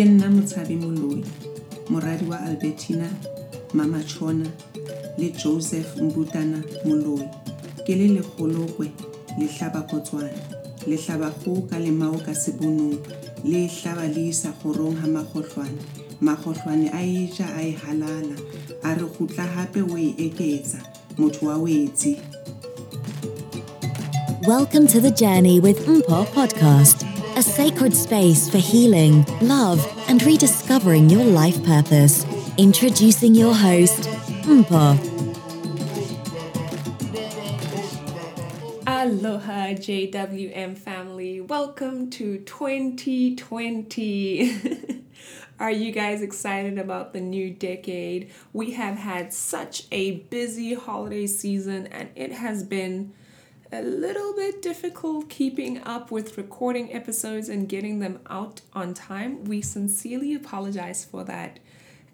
ke nna motshabi moloi moradi wa albertina le joseph mbutana moloi. Ke le ka sebonong le le isa a e halala a re o e eketsa motho wa wetsi Welcome to the Journey with Mpo podcast, a sacred space for healing, love, and rediscovering your life purpose. Introducing your host, Mpo. Aloha, JWM family. Welcome to 2020. Are you guys excited about the new decade? We have had such a busy holiday season, and it has been a little bit difficult keeping up with recording episodes and getting them out on time. We sincerely apologize for that.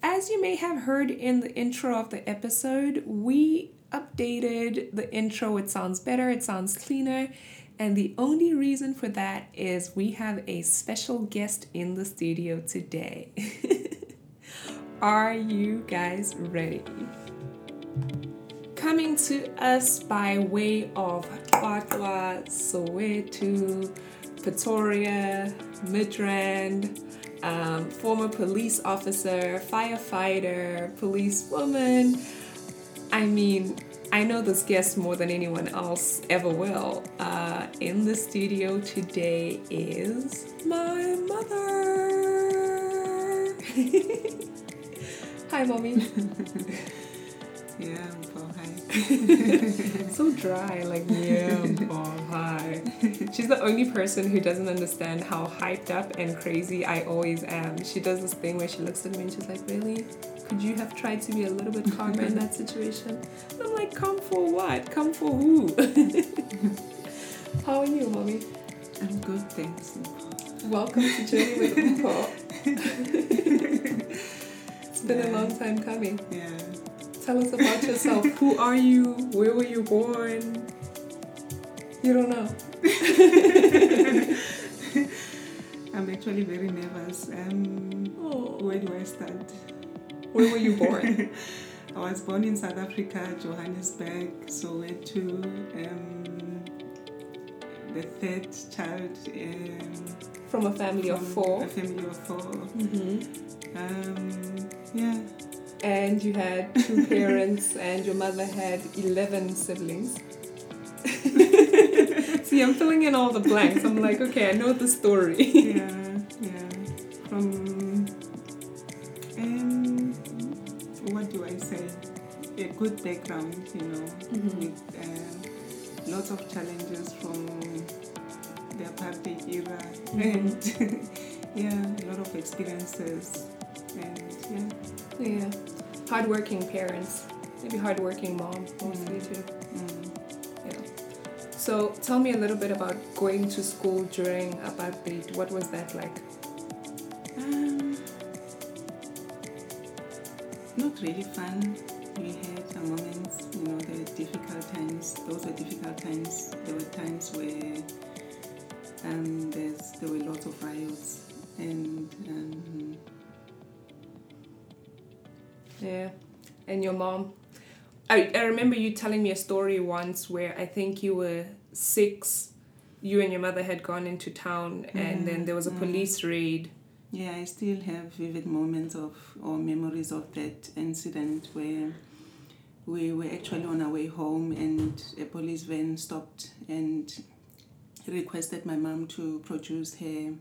As you may have heard in the intro of the episode, we updated the intro. It sounds better, it sounds cleaner. And the only reason for that is we have a special guest in the studio today. Are you guys ready? Coming to us by way of Twatwa, Soweto, Pretoria, Midrand, um, former police officer, firefighter, policewoman. I mean, I know this guest more than anyone else ever will. Uh, in the studio today is my mother. Hi, mommy. yeah so dry, like yeah, oh hi. She's the only person who doesn't understand how hyped up and crazy I always am. She does this thing where she looks at me and she's like, "Really? Could you have tried to be a little bit calmer in that situation?" And I'm like, "Come for what? Come for who?" how are you, mommy? i'm good thanks Welcome to Journey with Umpo. it's been a long time coming. yeah Tell us about yourself. Who are you? Where were you born? You don't know. i'm actually very nervous um Oh. where do i start Where were you born? I was born in South Africa, Johannesburg, Soweto. Um, the third child um, From a family of four. A family of 4 hmm Um, yeah, And you had two parents, and your mother had 11 siblings. See, I'm filling in all the blanks. I'm like, okay, I know the story. yeah, yeah. From um, what do I say? A good background, you know, Mhm. with uh, lots of challenges from the apartheid era, Mhm. and yeah, a lot of experiences, and yeah. yeah. Hardworking parents. Maybe hardworking mom, mostly too. Mm. Yeah. So tell me a little bit about going to school during apartheid. What was that like? Um, not really fun. We had some moments, you know, there were difficult times. Those were difficult times. There were times where um, there's, there were lots of riots and um, Yeah. And your mom? I, I remember you telling me a story once where I think you were six. You and your mother had gone into town, and then there was a Mhm. police raid. yeah, I still have vivid moments of or memories of that incident where we were actually on our way home and a police van stopped and requested my mom to produce her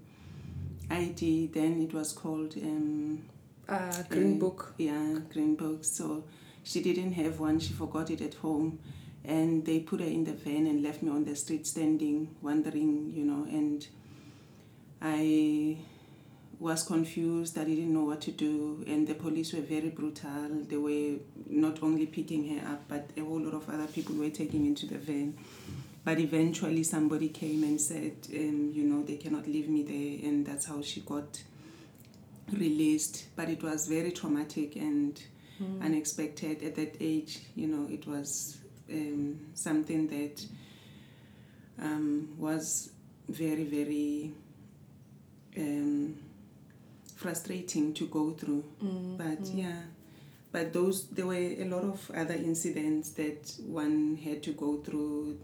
ID. Then it was called um, Uh, Green Book. Yeah, green book. So she didn't have one. She forgot it at home, and they put her in the van and left me on the street standing, wondering, you know, and I was confused. I didn't know what to do, and the police were very brutal. They were not only picking her up, but a whole lot of other people were taking into the van. But eventually, somebody came and said, um, you know, they cannot leave me there, and that's how she got released. But it was very traumatic and unexpected at that age. You know, it was um, something that um, was very, very um, frustrating to go through. Mm, But mm. yeah, but those there were a lot of other incidents that one had to go through.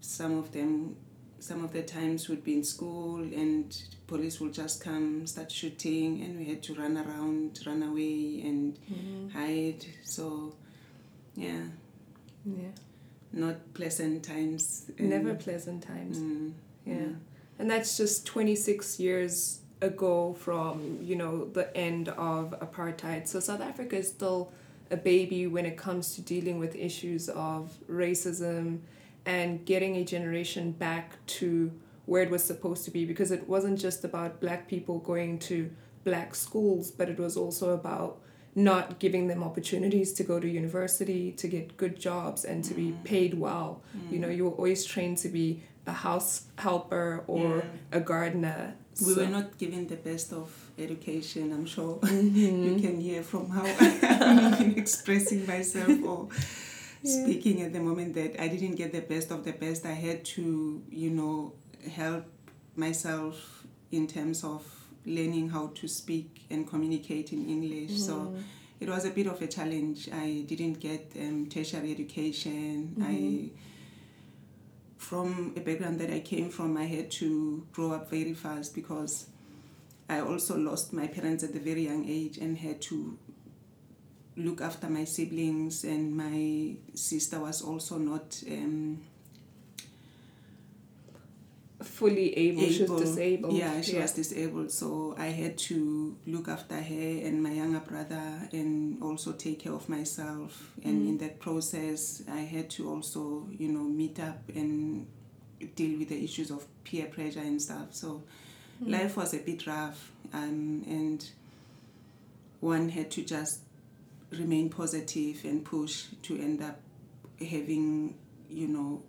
Some of them, some of the times we'd be in school and police will just come start shooting and we had to run around, run away and Mhm. hide. So yeah, Yeah. not pleasant times. Never pleasant times. mm, Yeah. mm. And that's just 26 years ago from, you know, the end of apartheid. So South Africa is still a baby when it comes to dealing with issues of racism and getting a generation back to where it was supposed to be because it wasn't just about black people going to black schools, but it was also about not giving them opportunities to go to university, to get good jobs, and to be paid well. You know, you were always trained to be a house helper or Yeah. a gardener. We So- were not given the best of education, I'm sure. Mhm. you can hear from how I'm even expressing myself or Yeah. speaking at the moment that I didn't get the best of the best. I had to, you know, help myself in terms of learning how to speak and communicate in English. So Mhm. it was a bit of a challenge. I didn't get um, tertiary education. I Mhm. from a background that I came from, I had to grow up very fast because I also lost my parents at a very young age and had to look after my siblings, and my sister was also not um, fully able. She was disabled. Yeah, she was disabled, so I had to look after her and my younger brother, and also take care of myself. And Mm. in that process, I had to also, you know, meet up and deal with the issues of peer pressure and stuff. So Mm. life was a bit rough, um, and one had to just remain positive and push to end up having, you know,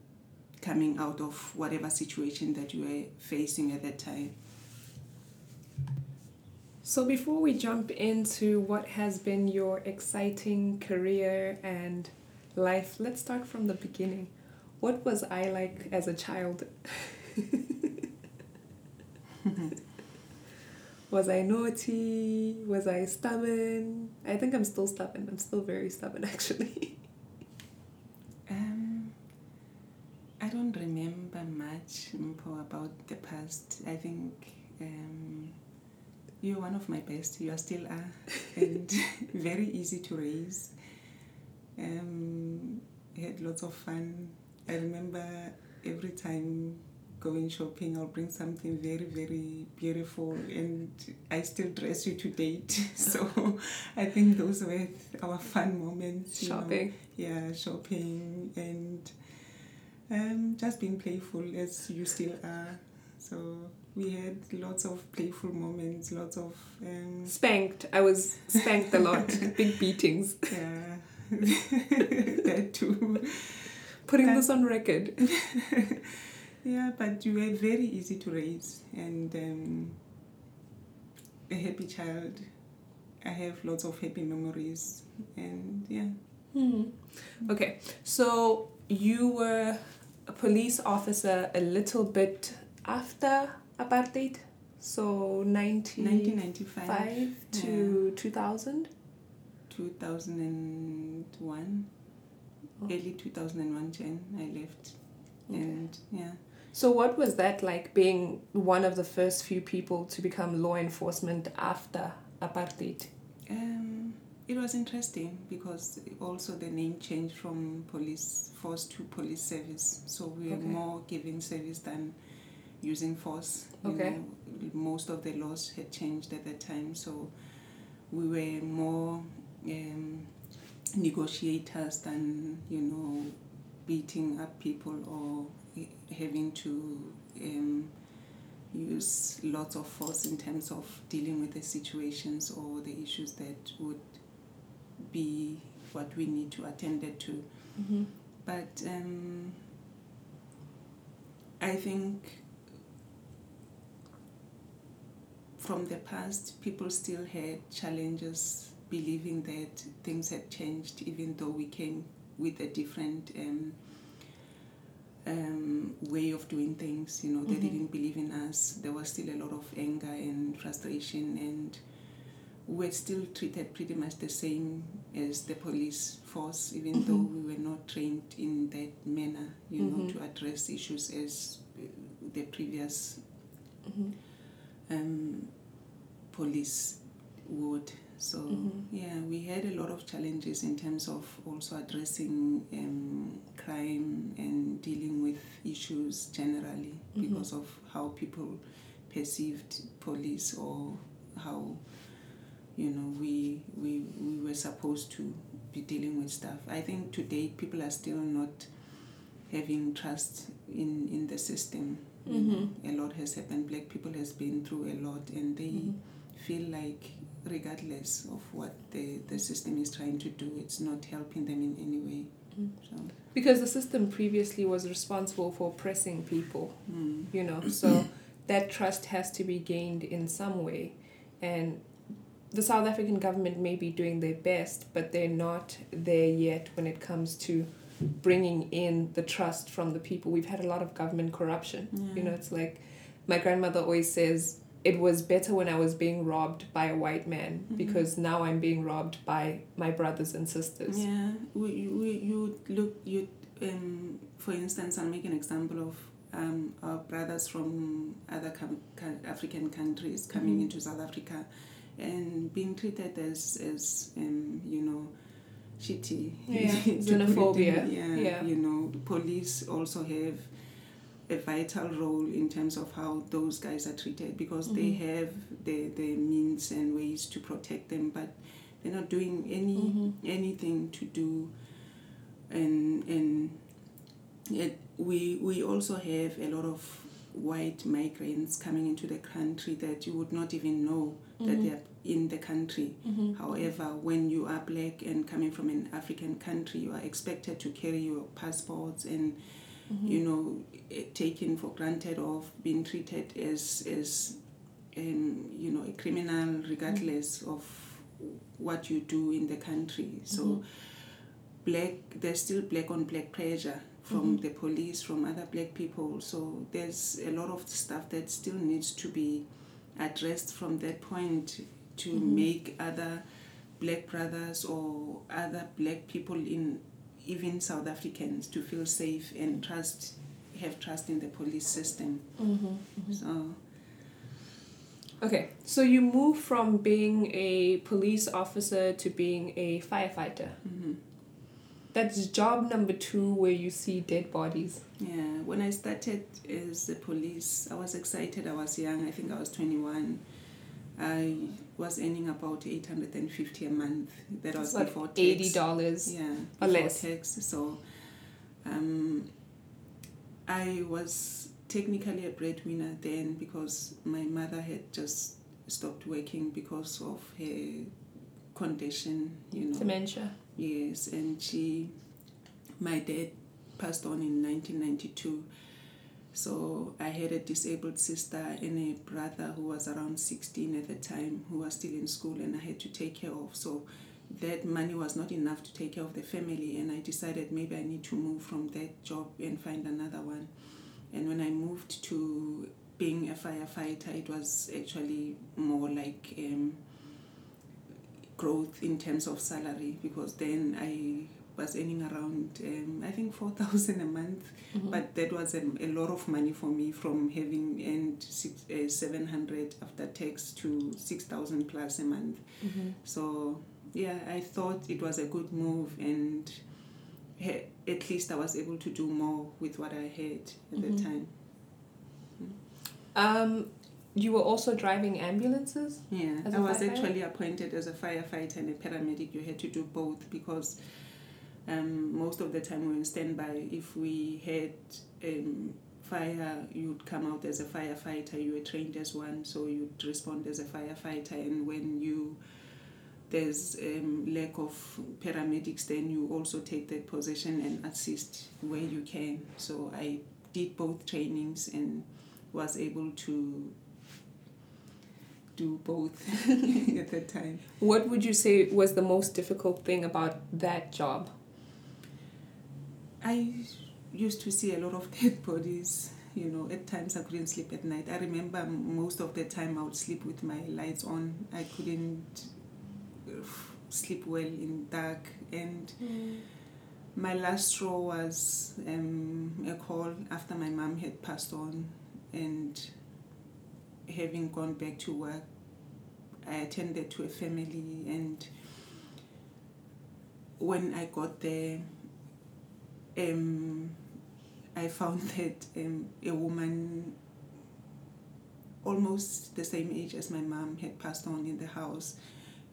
coming out of whatever situation that you were facing at that time. So before we jump into what has been your exciting career and life, let's start from the beginning. What was I like as a child? was I naughty? Was I stubborn? I think I'm still stubborn. I'm still very stubborn actually. Um, I don't remember much Mpo, about the past. I think um, you're one of my best. You are still are, and very easy to raise. Um, had lots of fun. I remember every time going shopping, I'll bring something very, very beautiful, and I still dress you to date. So I think those were our fun moments. you know Shopping. yeah, shopping and um, just being playful as you still are. So we had lots of playful moments, lots of um, Spanked. I was spanked a lot. Big beatings. yeah, that too. Putting this on record. Yeah, but you were very easy to raise and um, a happy child. I have lots of happy memories, and yeah. Hmm. Okay, so you were a police officer a little bit after apartheid, so 1995 1995 to 2000. 2001 Oh. early 2001 Jan I left and yeah So, what was that like being one of the first few people to become law enforcement after apartheid? um, it was interesting because also the name changed from police force to police service so we were Okay. more giving service than using force Okay. know, most of the laws had changed at that time so we were more um, negotiators than you know beating up people or having to um, use lots of force in terms of dealing with the situations or the issues that would be what we need to attend it to. Mm-hmm. But um, I think from the past, people still had challenges believing that things had changed, even though we came with a different um, um, way of doing things. You know, they Mhm. didn't believe in us. There was still a lot of anger and frustration, and we're still treated pretty much the same as the police force, even Mhm. though we were not trained in that manner, you know, Mhm. to address issues as uh, the previous Mhm. um, police would. So Mhm. yeah, we had a lot of challenges in terms of also addressing um, crime and dealing with issues generally Mhm. because of how people perceived police or how you know we we we were supposed to be dealing with stuff. I think today people are still not having trust in in the system. Mhm. a lot has happened. Black people has been through a lot, and they Mhm. feel like regardless of what the the system is trying to do, it's not helping them in any way. Mm. So Because the system previously was responsible for oppressing people. mm, you know so that trust has to be gained in some way and the south african government may be doing their best but they're not there yet when it comes to bringing in the trust from the people we've had a lot of government corruption you know it's like my grandmother always says it was better when i was being robbed by a white man Mhm. because now i'm being robbed by my brothers and sisters Yeah, we, we, you look, you, um, for instance, I'll make an example of um, our brothers from other com- African countries coming Mhm. into South Africa and being treated as, as um, you know, shitty. Yeah, xenophobia. yeah, Yeah. you know, police also have a vital role in terms of how those guys are treated because they Mhm. have the, the means and ways to protect them, but they're not doing any Mhm. anything to do and and it, we we also have a lot of white migrants coming into the country that you would not even know that Mhm. they are in the country Mhm. However, when you are black and coming from an African country, you are expected to carry your passports and Mhm. you know eh, taken for granted of being treated as as um, you know a criminal regardless of what you do in the country. So Mhm. black there's still black on black pressure from Mhm. the police from other black people so there's a lot of stuff that still needs to be addressed from that point to make other black brothers or other black people in even south africans to feel safe and trust have trust in the police system Mhm. Mhm. so Okay, so you move from being a police officer to being a firefighter. mhm. That's job number two where you see dead bodies. Yeah, when I started as the police, I was excited. I was young. I think I was 21. I was earning about 850 a month. That was like before tax. eighty dollars. Yeah, or before less. tax. So, um, I was technically a breadwinner then because my mother had just stopped working because of her condition. You know. Dementia. Yes, and she, my dad passed on in 1992. So I had a disabled sister and a brother who was around 16 at the time who was still in school and I had to take care of. So that money was not enough to take care of the family and I decided maybe I need to move from that job and find another one. And when I moved to being a firefighter, it was actually more like um, growth in terms of salary because then I was earning around um, I think four thousand a month, Mhm. but that was a, a lot of money for me from having earned six, uh, seven hundred after tax to six thousand plus a month. Mhm. So yeah, I thought it was a good move and. he- At least I was able to do more with what I had at Mhm. the time. Um, you were also driving ambulances. Yeah, I was actually appointed as a firefighter and a paramedic. You had to do both because um, most of the time we were in standby. If we had um, fire, you'd come out as a firefighter. You were trained as one, so you'd respond as a firefighter. And when you there's um, lack of paramedics, then you also take that position and assist where you can. So I did both trainings and was able to do both at that time. What would you say was the most difficult thing about that job? I used to see a lot of dead bodies you know, at times I couldn't sleep at night. I remember most of the time I would sleep with my lights on. I couldn't uh, sleep well in dark. And Mm. my last straw was um, a call after my mom had passed on and having gone back to work. I attended to a family and when I got there, um, I found that um, a woman almost the same age as my mom had passed on in the house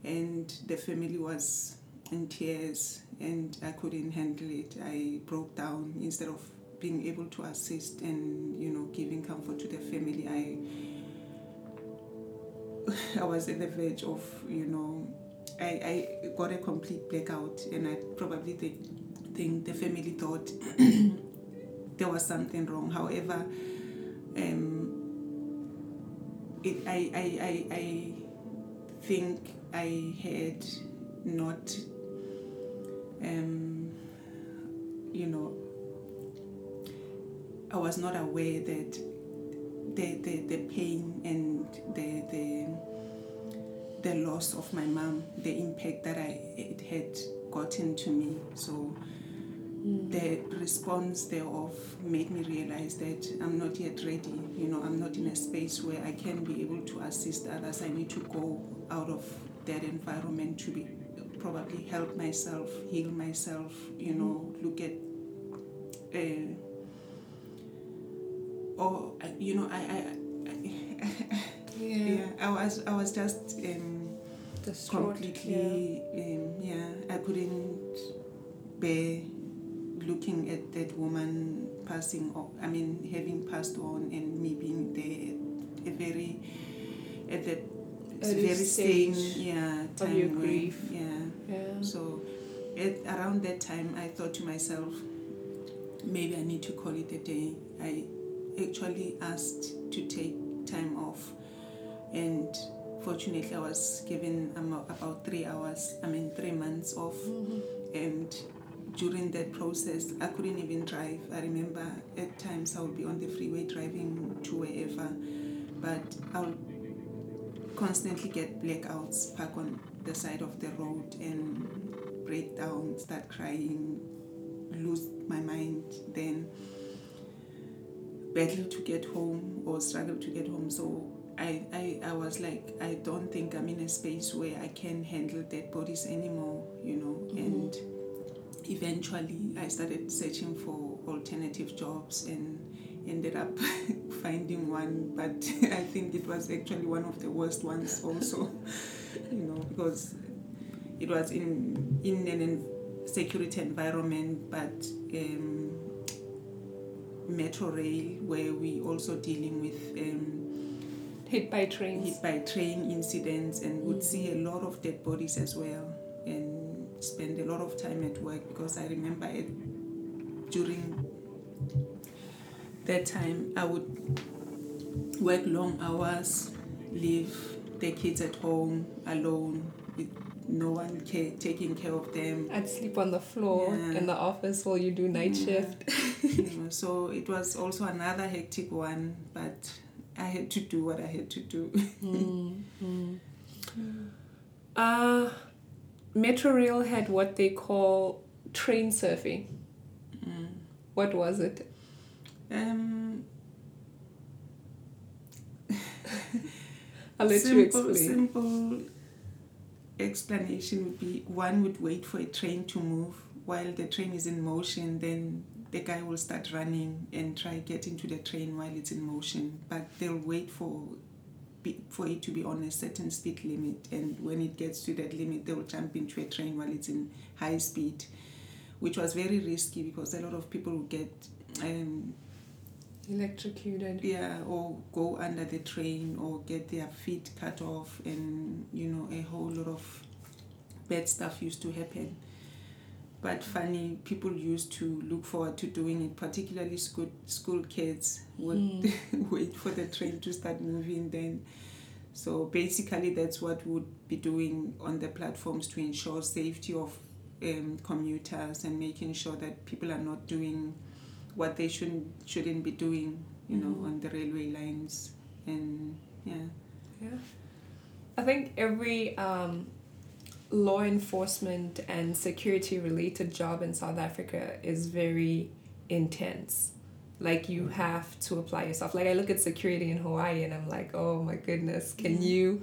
and the family was in tears and I couldn't handle it. I broke down instead of being able to assist and you know giving comfort to the family. I I was at the verge of you know I, I got a complete blackout and I probably think, think the family thought there was something wrong. However, um, it, I, I, I, I think I had not, um, you know, I was not aware that the, the, the pain and the, the, the loss of my mom, the impact that I it had gotten to me. So the response thereof made me realize that I'm not yet ready. You know, I'm not in a space where I can be able to assist others. I need to go out of that environment to be probably help myself, heal myself. You know, look at. Uh, or you know, I, I, I Yeah. yeah, I was I was just um, Distraught. completely um, yeah. I couldn't bear looking at that woman passing on. I mean, having passed on and me being there at a very at that Early very same yeah of time your when- grief. yeah. Yeah. So at around that time, I thought to myself, maybe I need to call it a day. I actually asked to take time off, and fortunately, I was given um, about three hours. I mean, three months off, and during that process, I couldn't even drive. I remember at times I would be on the freeway driving to wherever, but I would constantly get blackouts, park on the side of the road and break down, start crying, lose my mind, then battle to get home or struggle to get home. So I, I, I was like, I don't think I'm in a space where I can handle dead bodies anymore, you know. Mm-hmm. And eventually I started searching for alternative jobs and ended up finding one, but I think it was actually one of the worst ones also, you know, because it was in in an security environment, but um, metro rail where we also dealing with um, Hit by trains. hit by train incidents and would see a lot of dead bodies as well and spend a lot of time at work because I remember it during that time I would work long hours, leave the kids at home alone with no one ca- taking care of them. I'd sleep on the floor Yeah. in the office while you do night Yeah. shift. you know, so it was also another hectic one, but I had to do what I had to do. Uh, Metro Rail had what they call train surfing. What was it? Um, I'll let simple, you explain. Simple explanation would be one would wait for a train to move while the train is in motion, then the guy will start running and try get into the train while it's in motion. But they'll wait for be, for it to be on a certain speed limit, and when it gets to that limit, they'll jump into a train while it's in high speed, which was very risky because a lot of people would get. Um, Electrocuted. yeah or go under the train or get their feet cut off and you know a whole lot of bad stuff used to happen but funny people used to look forward to doing it particularly school school kids would wait for the train to start moving then so basically that's what we would be doing on the platforms to ensure safety of um, commuters and making sure that people are not doing what they shouldn't shouldn't be doing you know, Mhm. on the railway lines, and yeah. Yeah. I think every um, law enforcement and security related job in South Africa is very intense. Like you have to apply yourself. Like I look at security in Hawaii and I'm like, oh my goodness, can Mhm. you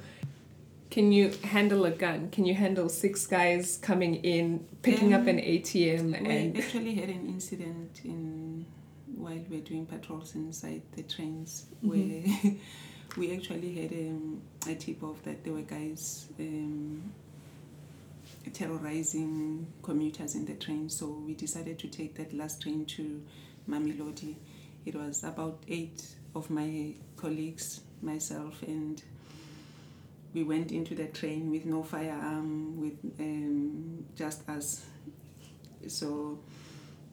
can you handle a gun? Can you handle six guys coming in, picking up an Um, ATM We and actually had an incident in while we were doing patrols inside the trains Mhm. where we actually had um, a tip off that there were guys um, terrorizing commuters in the train. So we decided to take that last train to Mamelodi. It was about eight of my colleagues, myself, and we went into the train with no firearm, with um, just us. So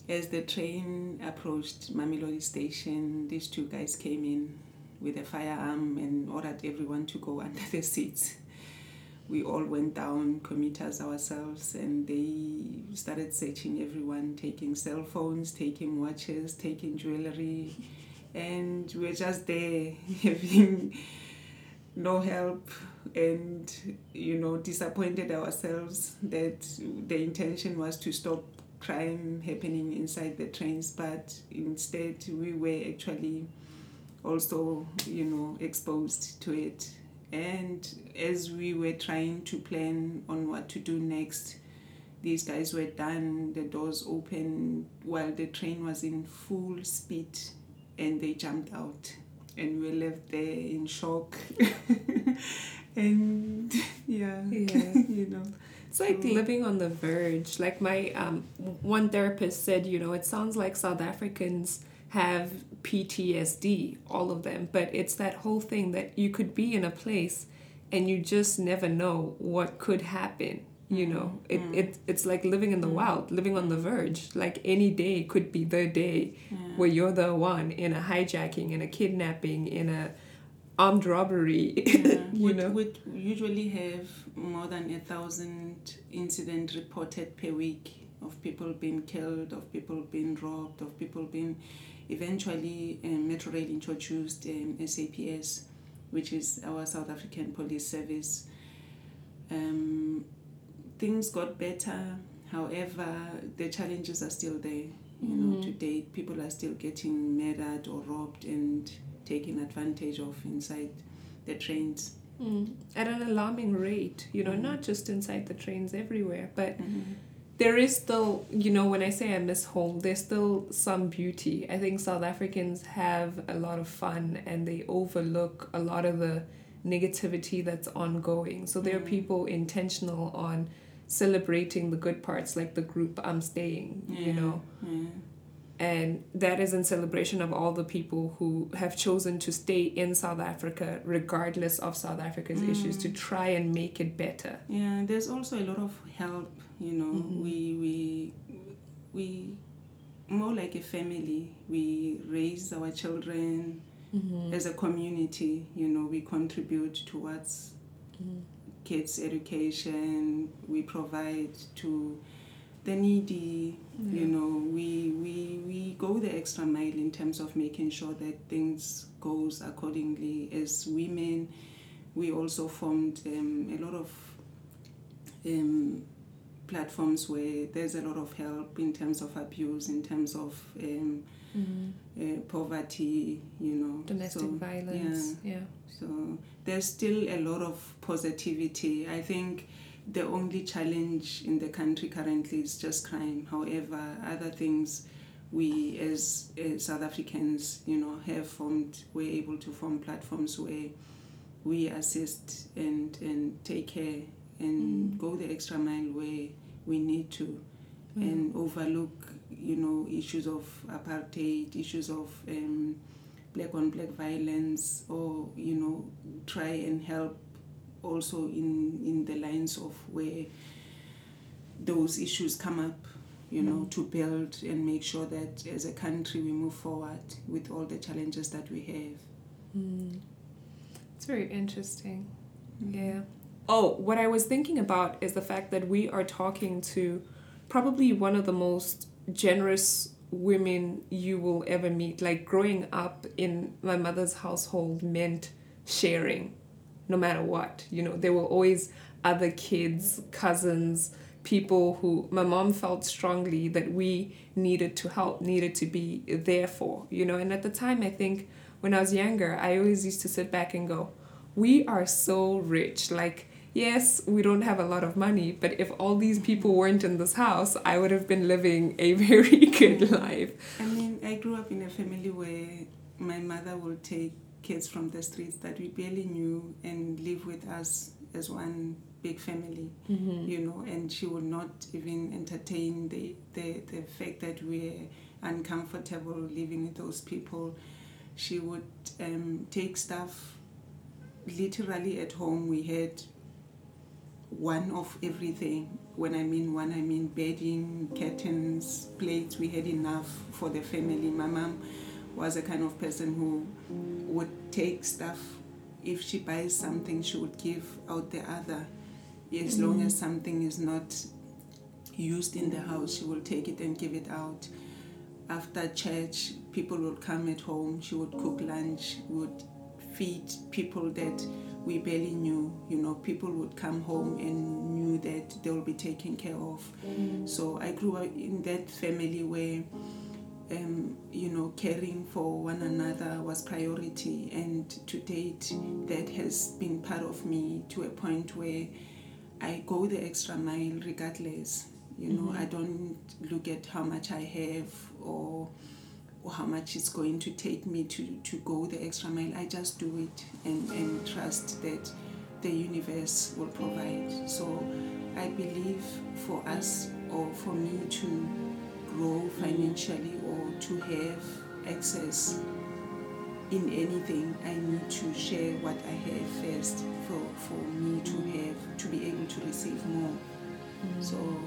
as the train approached Mamelodi station, these two guys came in with a firearm and ordered everyone to go under the seats. We all went down, commuters ourselves, and they started searching everyone, taking cell phones, taking watches, taking jewelry, and we were just there having no help and you know disappointed ourselves that the intention was to stop crime happening inside the trains but instead we were actually also you know exposed to it and as we were trying to plan on what to do next these guys were done the doors open while the train was in full speed and they jumped out and we left there in shock and yeah Yeah. you know It's like living on the verge. Like my um, one therapist said, you know, it sounds like South Africans have PTSD, all of them, but it's that whole thing that you could be in a place and you just never know what could happen. You know, it, Mm. it it's like living in the Mm. wild, living on the verge. Like any day could be the day yeah. where you're the one in a hijacking, in a kidnapping, in a armed robbery. Yeah, you would, know, would usually have more than a thousand incidents reported per week of people being killed, of people being robbed, of people being. Eventually, um, Metro Rail introduced um, SAPS, which is our South African Police Service. Um, things got better, however, the challenges are still there. You know, Mhm. to date, people are still getting murdered or robbed and taken advantage of inside the trains. Mm. At an alarming rate, you know, Mm. not just inside the trains, everywhere. But Mm-hmm. There is still, you know, when I say I miss home, there's still some beauty. I think South Africans have a lot of fun and they overlook a lot of the negativity that's ongoing. So there are Mm. people intentional on celebrating the good parts, like the group I'm staying, yeah. you know. Yeah. And that is in celebration of all the people who have chosen to stay in South Africa, regardless of South Africa's issues, to Mm. try and make it better. Yeah, there's also a lot of help, you know. Mhm. We we we more like a family. We raise our children Mm-hmm. as a community, you know, we contribute towards kids' education, we provide to the needy, you know, we, we we go the extra mile in terms of making sure that things goes accordingly. As women, we also formed um, a lot of um, platforms where there's a lot of help in terms of abuse, in terms of um, uh, poverty, you know. Domestic So, violence. Yeah. so there's still a lot of positivity. I think the only challenge in the country currently is just crime. However, other things we as uh, South Africans, you know, have formed, we're able to form platforms where we assist and, and take care and Mm. go the extra mile where we need to and overlook, you know, issues of apartheid, issues of um, black on black violence, or you know, try and help also in in the lines of where those issues come up. You know, Mm. to build and make sure that as a country we move forward with all the challenges that we have. Mm. It's very interesting. Yeah. Oh, what I was thinking about is the fact that we are talking to probably one of the most generous women you will ever meet. Like growing up in my mother's household meant sharing no matter what. You know, there were always other kids, cousins, people who my mom felt strongly that we needed to help, needed to be there for, you know. And at the time, I think when I was younger, I always used to sit back and go, we are so rich. Like, yes, we don't have a lot of money, but if all these people weren't in this house, I would have been living a very good life. I mean, I grew up in a family where my mother would take kids from the streets that we barely knew and live with us as one big family, Mm-hmm. you know, and she would not even entertain the, the, the fact that we're uncomfortable living with those people. She would um, take stuff literally at home. We had one of everything. When I mean one, I mean bedding, curtains, plates. We had enough for the family. My mom was a kind of person who would take stuff. If she buys something, she would give out the other. As mm. long as something is not used in the house, she will take it and give it out. After church, people would come at home. She would cook lunch, would feed people that we barely knew. You know, people would come home and knew that they will be taken care of. Mm. So I grew up in that family where, um, you know, caring for one another was priority, and to date, that has been part of me to a point where I go the extra mile regardless. You know, I don't look at how much I have or or how much it's going to take me to, to go the extra mile. I just do it and, and trust that the universe will provide. So I believe for us or for me to grow financially or to have access in anything, I need to share what I have first for, for me to have to be able to receive more. Mm. So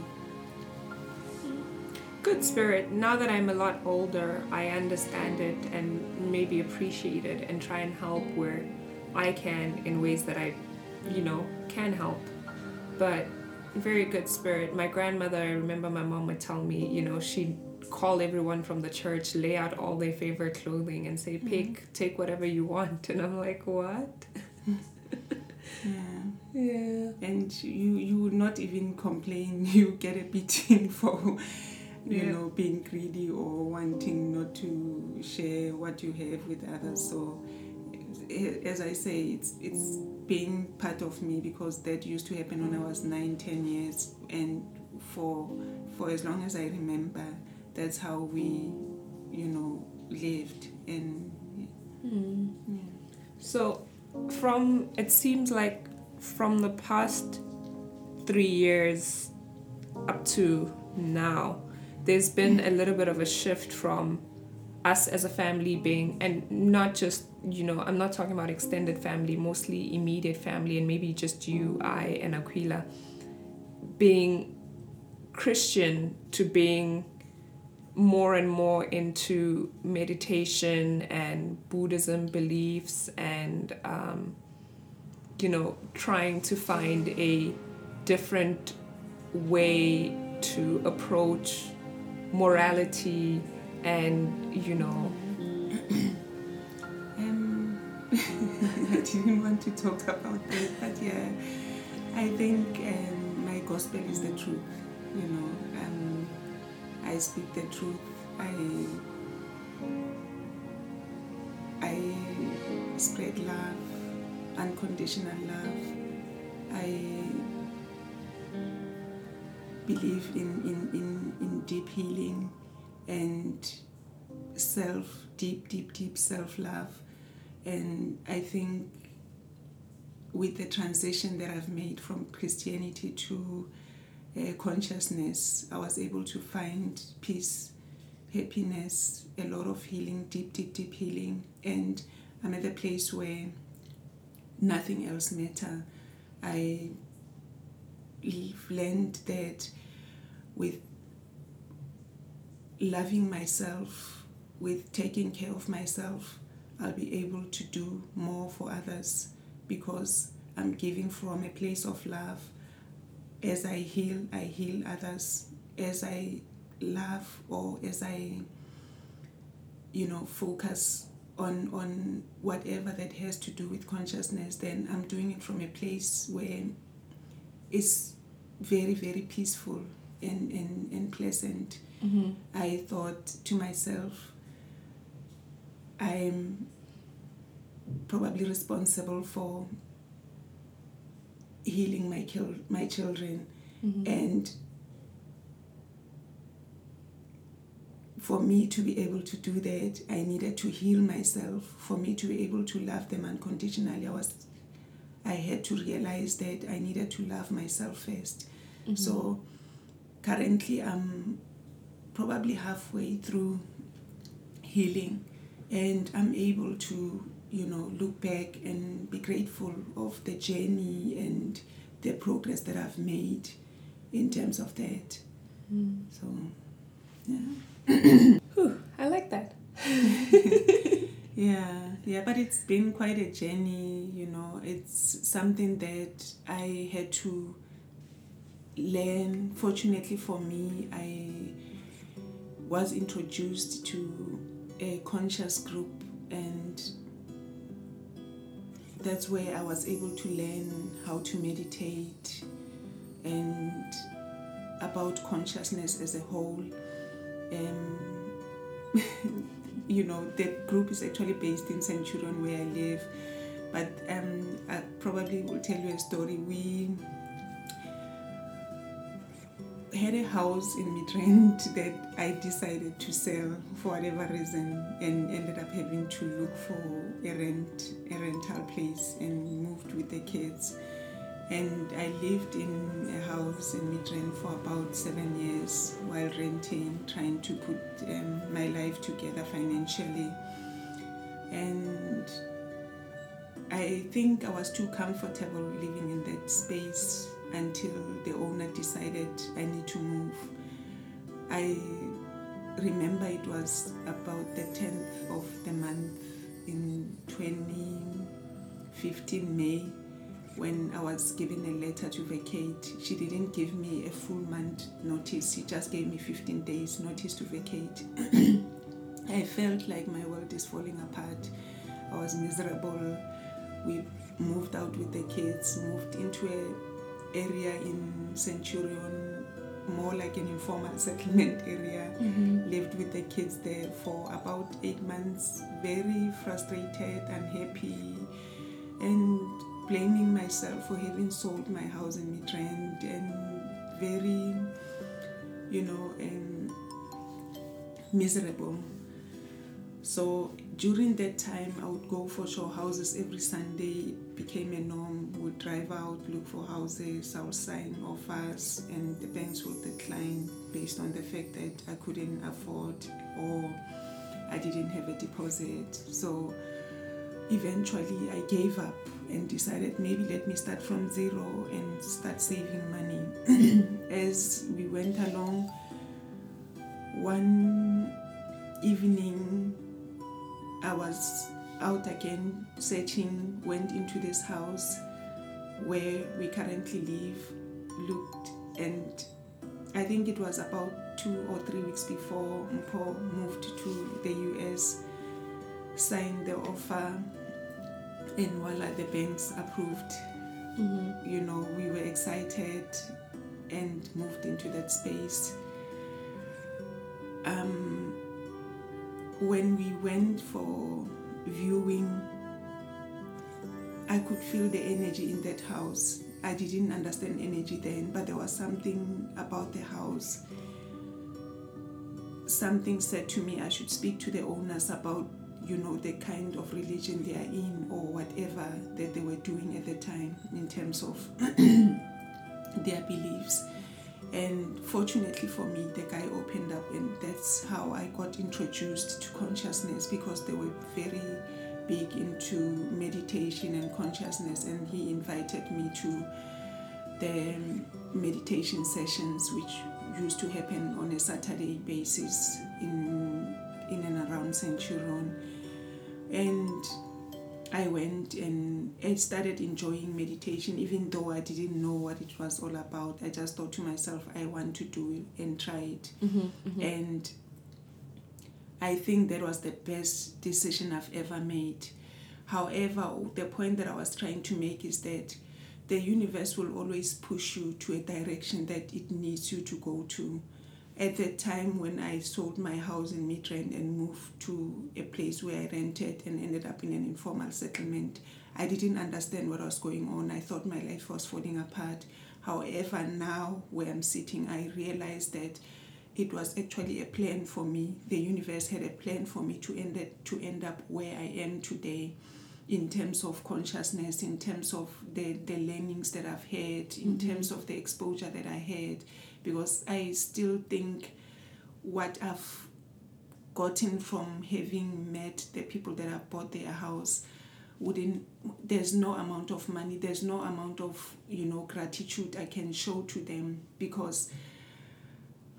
Good spirit. Now that I'm a lot older, I understand it and maybe appreciate it and try and help where I can in ways that I, you know, can help. But very good spirit. My grandmother, I remember my mom would tell me, you know, she'd call everyone from the church, lay out all their favorite clothing and say, mm-hmm. pick, take whatever you want. And I'm like, what? yeah. Yeah. and you you would not even complain you get a beating for you Yeah. know being greedy or wanting not to share what you have with others so as i say it's it's being part of me because that used to happen when i was nine ten years and for for as long as i remember that's how we you know lived and Mm. yeah. So, from it seems like from the past three years up to now, there's been a little bit of a shift from us as a family being, and not just, you know, I'm not talking about extended family, mostly immediate family, and maybe just you, I, and Aquila, being Christian to being more and more into meditation and Buddhism beliefs and um, you know trying to find a different way to approach morality and you know I didn't want to talk about that, but yeah, I think um, my gospel is the truth. You know, um, I speak the truth. I I spread love, unconditional love. I believe in, in, in, in deep healing and self, deep, deep, deep self love. And I think with the transition that I've made from Christianity to uh, consciousness, I was able to find peace, happiness, a lot of healing, deep, deep, deep healing. And I'm at a place where nothing else matter. I learned that with loving myself, with taking care of myself, I'll be able to do more for others because I'm giving from a place of love. As I heal, I heal others. As I love or as I you know, focus on on whatever that has to do with consciousness, then I'm doing it from a place where it's very, very peaceful and, and, and pleasant. Mm-hmm. I thought to myself, I'm probably responsible for healing my kil- my children Mm-hmm. and for me to be able to do that i needed to heal myself for me to be able to love them unconditionally i was i had to realize that i needed to love myself 1st Mm-hmm. so currently i'm probably halfway through healing and i'm able to you know look back and be grateful of the journey and the progress that i've made in terms of that Mm. so yeah Whew, I like that. yeah yeah but it's been quite a journey you know it's something that i had to learn fortunately for me i was introduced to a conscious group and that's where i was able to learn how to meditate and about consciousness as a whole um, you know, the group is actually based in Centurion where I live. But um, I probably will tell you a story. We had a house in Midrand that I decided to sell for whatever reason and ended up having to look for a rent a rental place and moved with the kids and I lived in a house in Midrand for about seven years while renting, trying to put um, my life together financially. And I think I was too comfortable living in that space until the owner decided I need to move. I remember it was about the 10th of the month in 2015 May when I was given a letter to vacate, she didn't give me a full month notice. She just gave me 15 days notice to vacate. I felt like my world is falling apart. I was miserable. We moved out with the kids, moved into a area in Centurion, more like an informal settlement area. Mm-hmm. Lived with the kids there for about eight months, very frustrated, unhappy, and blaming myself for having sold my house in Midrand and very, you know, um, miserable. So during that time, I would go for show houses every Sunday. It became a norm. Would drive out, look for houses. I would sign offers, and the banks would decline based on the fact that I couldn't afford or I didn't have a deposit. So eventually, I gave up and decided maybe let me start from zero and start saving money. As we went along, one evening was out again searching, went into this house where we currently live, looked, and I think it was about two or three weeks before Mpo moved to the US, signed the offer, and voila, the banks approved. Mm-hmm. You know, we were excited and moved into that space. Um, when we went for viewing, I could feel the energy in that house. I didn't understand energy then, but there was something about the house. Something said to me I should speak to the owners about, you know, the kind of religion they are in or whatever that they were doing at the time in terms of their beliefs. And fortunately for me, the guy opened up, and that's how I got introduced to consciousness because they were very big into meditation and consciousness. And he invited me to the meditation sessions, which used to happen on a Saturday basis in in and around Centurion. And I went and I started enjoying meditation, even though I didn't know what it was all about. I just thought to myself, I want to do it and try it. Mm-hmm. And I think that was the best decision I've ever made. However, the point that I was trying to make is that the universe will always push you to a direction that it needs you to go to. At the time when I sold my house in Midrand and moved to a place where I rented and ended up in an informal settlement, I didn't understand what was going on. I thought my life was falling apart. However, now where I'm sitting, I realize that it was actually a plan for me. The universe had a plan for me to end it, to end up where I am today in terms of consciousness, in terms of the, the learnings that I've had, in mm-hmm. terms of the exposure that I had, because I still think what I've gotten from having met the people that have bought their house wouldn't there's no amount of money there's no amount of you know gratitude i can show to them because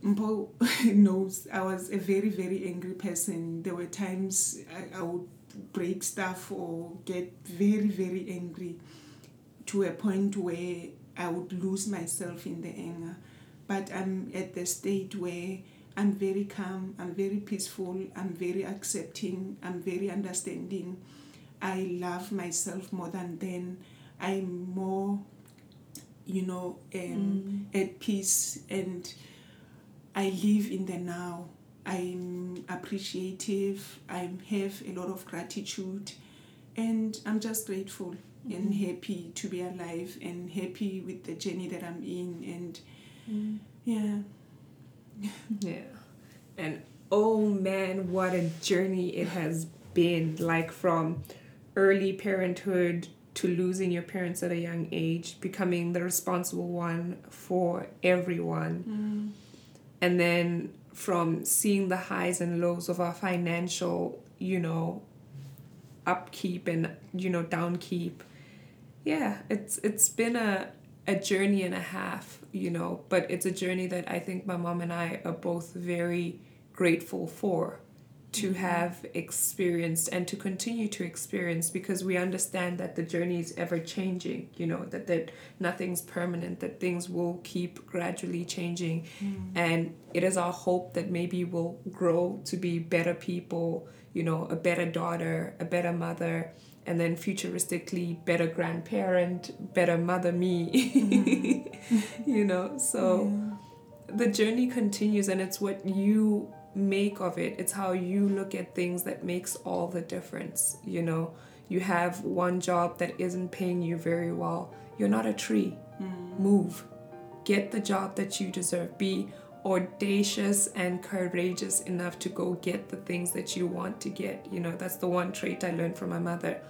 Mpo knows I was a very, very angry person. There were times I, I would break stuff or get very, very angry to a point where I would lose myself in the anger. But I'm at the state where I'm very calm, I'm very peaceful, I'm very accepting, I'm very understanding. I love myself more than then. I'm more, you know, um, mm. at peace and I live in the now. I'm appreciative. I have a lot of gratitude, and I'm just grateful mm-hmm. and happy to be alive and happy with the journey that I'm in. And mm. yeah, yeah, and oh man, what a journey it has been! Like from early parenthood to losing your parents at a young age, becoming the responsible one for everyone. Mm and then from seeing the highs and lows of our financial you know upkeep and you know downkeep yeah it's it's been a a journey and a half you know but it's a journey that i think my mom and i are both very grateful for to mm-hmm. have experienced and to continue to experience because we understand that the journey is ever changing you know that that nothing's permanent that things will keep gradually changing mm. and it is our hope that maybe we'll grow to be better people you know a better daughter a better mother and then futuristically better grandparent better mother me. Mm. you know so yeah. the journey continues and it's what you make of it. It's how you look at things that makes all the difference you know. You have one job that isn't paying you very well. You're not a tree. Mm. move. Get the job that you deserve. Be audacious and courageous enough to go get the things that you want to get. You know that's the one trait i learned from my mother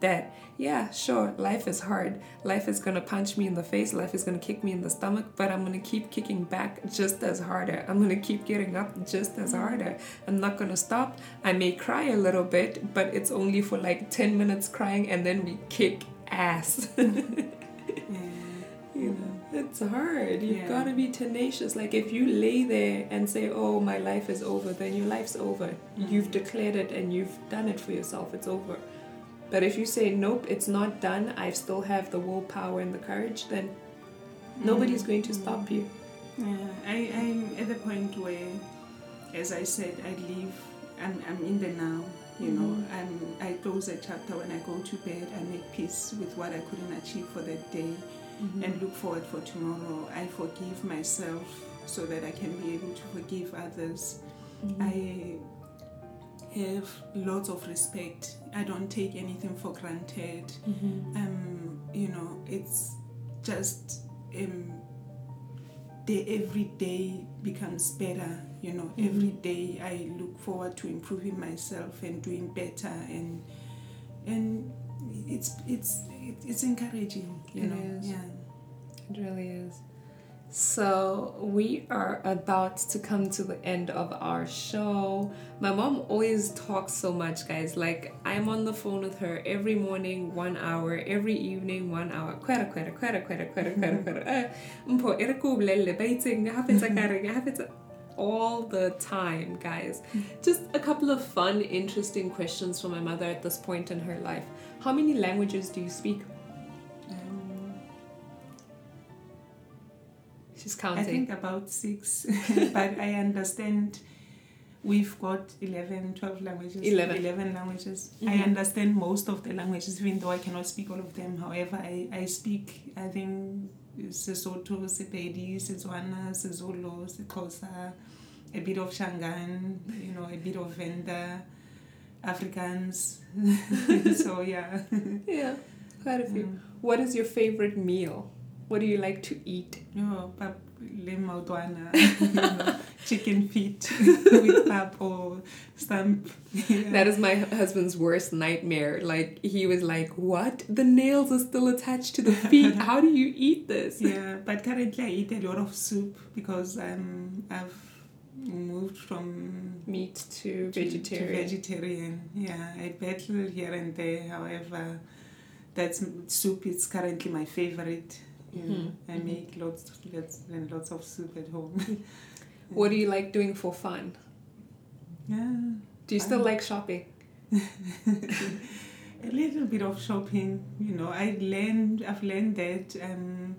that yeah sure life is hard. Life is gonna punch me in the face. Life is gonna kick me in the stomach but i'm gonna keep kicking back just as harder. I'm gonna keep getting up just as harder. I'm not gonna stop. I may cry a little bit but it's only for like 10 minutes crying and then we kick ass. Yeah. you know it's hard. You've yeah. got to be tenacious. Like if you lay there and say oh my life is over then your life's over. Mm-hmm. you've declared it and you've done it for yourself. It's over but if you say, nope, it's not done, I still have the willpower and the courage, then nobody's going to stop you. Yeah, I, I'm at the point where, as I said, I live, I'm, I'm in the now. You know, mm-hmm. I'm, I close a chapter when I go to bed. I make peace with what I couldn't achieve for that day mm-hmm. and look forward for tomorrow. I forgive myself so that I can be able to forgive others. Mm-hmm. I have lots of respect. I don't take anything for granted. Mm-hmm. Um, you know, it's just um, the every day becomes better. You know, mm-hmm. every day I look forward to improving myself and doing better, and and it's it's it's encouraging. You it know, is. yeah, it really is. So, we are about to come to the end of our show. My mom always talks so much, guys. Like, I'm on the phone with her every morning, one hour, every evening, one hour. Quera, quera, quera, quera, quera, quera, quera. Eh, mpo, irikublele, baiting, all the time, guys. Just a couple of fun, interesting questions from my mother at this point in her life. How many languages do you speak? She's counting. I think about six, but I understand We've got 11, 12 languages. 11. 11 languages. I Mhm. understand most of the languages, even though I cannot speak all of them. However, I, I speak, I think, Sesotho, Sepedi, Setswana, Sezulu, Sexhosa, a bit of Shangan, you know, a bit of Venda, Afrikaans. so, yeah. Yeah, quite a few. Mm. What is your favorite meal? What do you like to eat? Oh, pap, le you know, chicken feet with pap or stamp. Yeah. That is my husband's worst nightmare. Like he was like, "What? The nails are still attached to the feet. How do you eat this?" Yeah, but currently I eat a lot of soup because um, I've moved from Meat to to- to vegetarian. vegetarian. Yeah, I battle here and there. However, that's soup is currently my favorite. Know, Mhm, I mhm. make lots, lots and lots of soup at home. what do you like doing for fun? Yeah. Do you still Fun. like shopping? a little bit of shopping you know i learned i've learned that um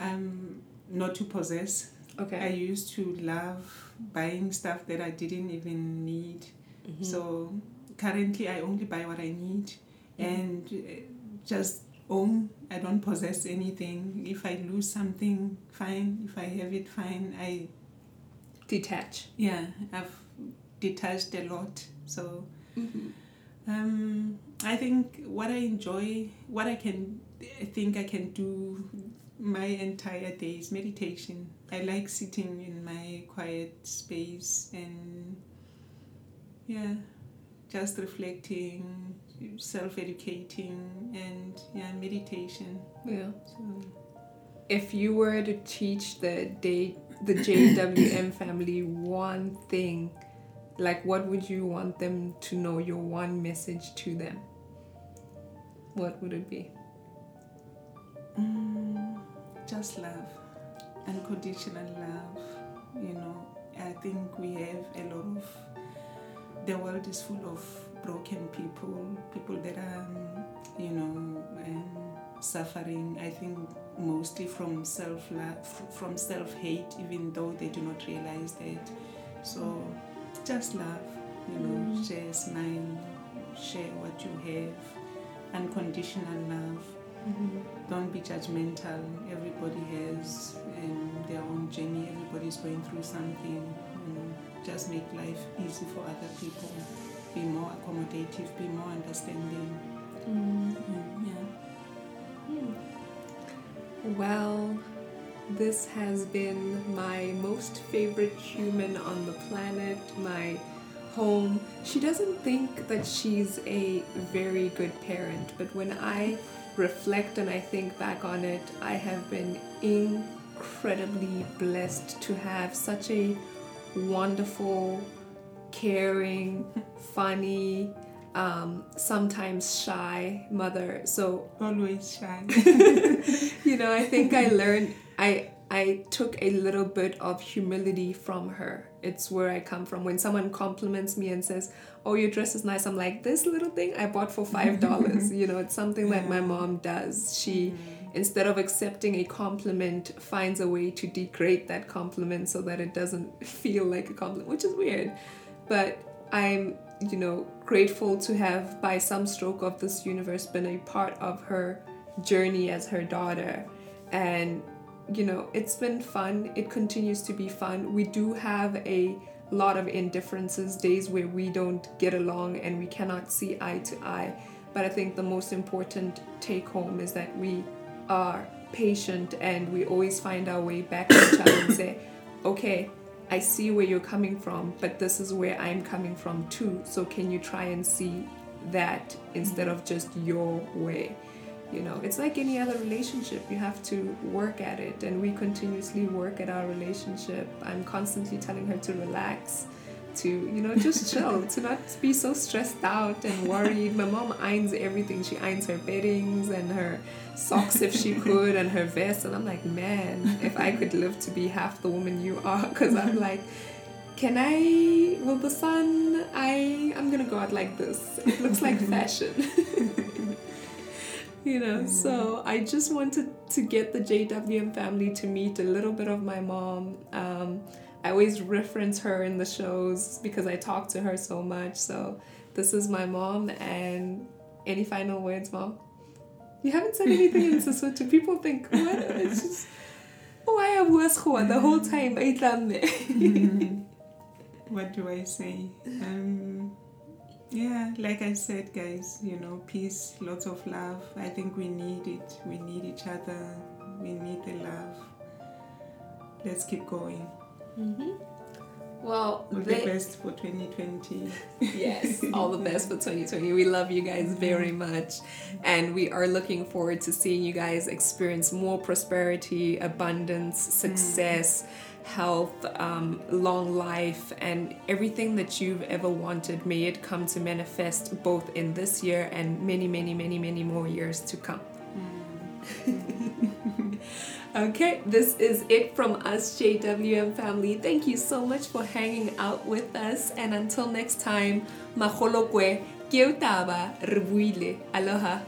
um not to possess Okay. i used to love buying stuff that i didn't even need Mhm. so currently i only buy what i need Mhm. and uh, just own i don't possess anything if i lose something fine if i have it fine i detach. yeah i've detached a lot so Mm-hmm. Um, I think what I enjoy, what I can, I think I can do my entire day is meditation. I like sitting in my quiet space and, yeah, just reflecting, self educating, and yeah, meditation. Yeah. So, If you were to teach the day the JWM family one thing, like what would you want them to know? Your one message to them. What would it be? mm, just love, unconditional love. You know, I think we have a lot of. The world is full of broken people, people that are, um, you know, um, suffering. I think mostly from self love, from self hate, even though they do not realize that. So, just love. You know, Mm. share, smile, share what you have, unconditional love don't be judgmental. Everybody has um, their own journey. Everybody's going through something. You know, just make life easy for other people. Be more accommodative. Be more understanding. Mm. Mm, yeah. Well, this has been my most favorite human on the planet, my home. She doesn't think that she's a very good parent, but when I reflect and I think back on it, I have been incredibly blessed to have such a wonderful, caring, funny, um, sometimes shy mother. So Always shy. you know i think i learned i i took a little bit of humility from her. It's where i come from. When someone compliments me and says oh your dress is nice i'm like this little thing i bought for five dollars. You know it's something that my mom does. She instead of accepting a compliment finds a way to degrade that compliment so that it doesn't feel like a compliment which is weird but i'm you know grateful to have by some stroke of this universe been a part of her journey as her daughter. And you know it's been fun. It continues to be fun. We do have a lot of indifferences days where we don't get along and we cannot see eye to eye. But i think the most important take home is that we are patient and we always find our way back to each other and say okay i see where you're coming from but this is where i'm coming from too. So can you try and see that instead of just your way? You know it's like any other relationship. You have to work at it and we continuously work at our relationship. I'm constantly telling her to relax to you know just chill to not be so stressed out and worried. My mom irons everything. She irons her beddings and her socks if she could and her vest and i'm like man if i could live to be half the woman you are because i'm like can i will the sun i i'm gonna go out like this. It looks like fashion. You know so i just wanted to get the jwm family to meet a little bit of my mom um, I always reference her in the shows because I talk to her so much. So this is my mom. And any final words, mom? You haven't said anything in Sesotho. People think, what? It's just, oh, I worse the whole time. It. what do I say? Um, yeah, like I said, guys, you know, peace, lots of love. I think we need it. We need each other. We need the love. Let's keep going. Mm-hmm. Well, all they, the best for 2020. yes, all the best for 2020. We love you guys very much. And we are looking forward to seeing you guys experience more prosperity, abundance, success. Mm health, um, long life, and everything that you've ever wanted. May it come to manifest both in this year and many, many, many, many more years to come. Mm. okay, this is it from us, JWM family. Thank you so much for hanging out with us, and until next time, maholo kwe, aloha.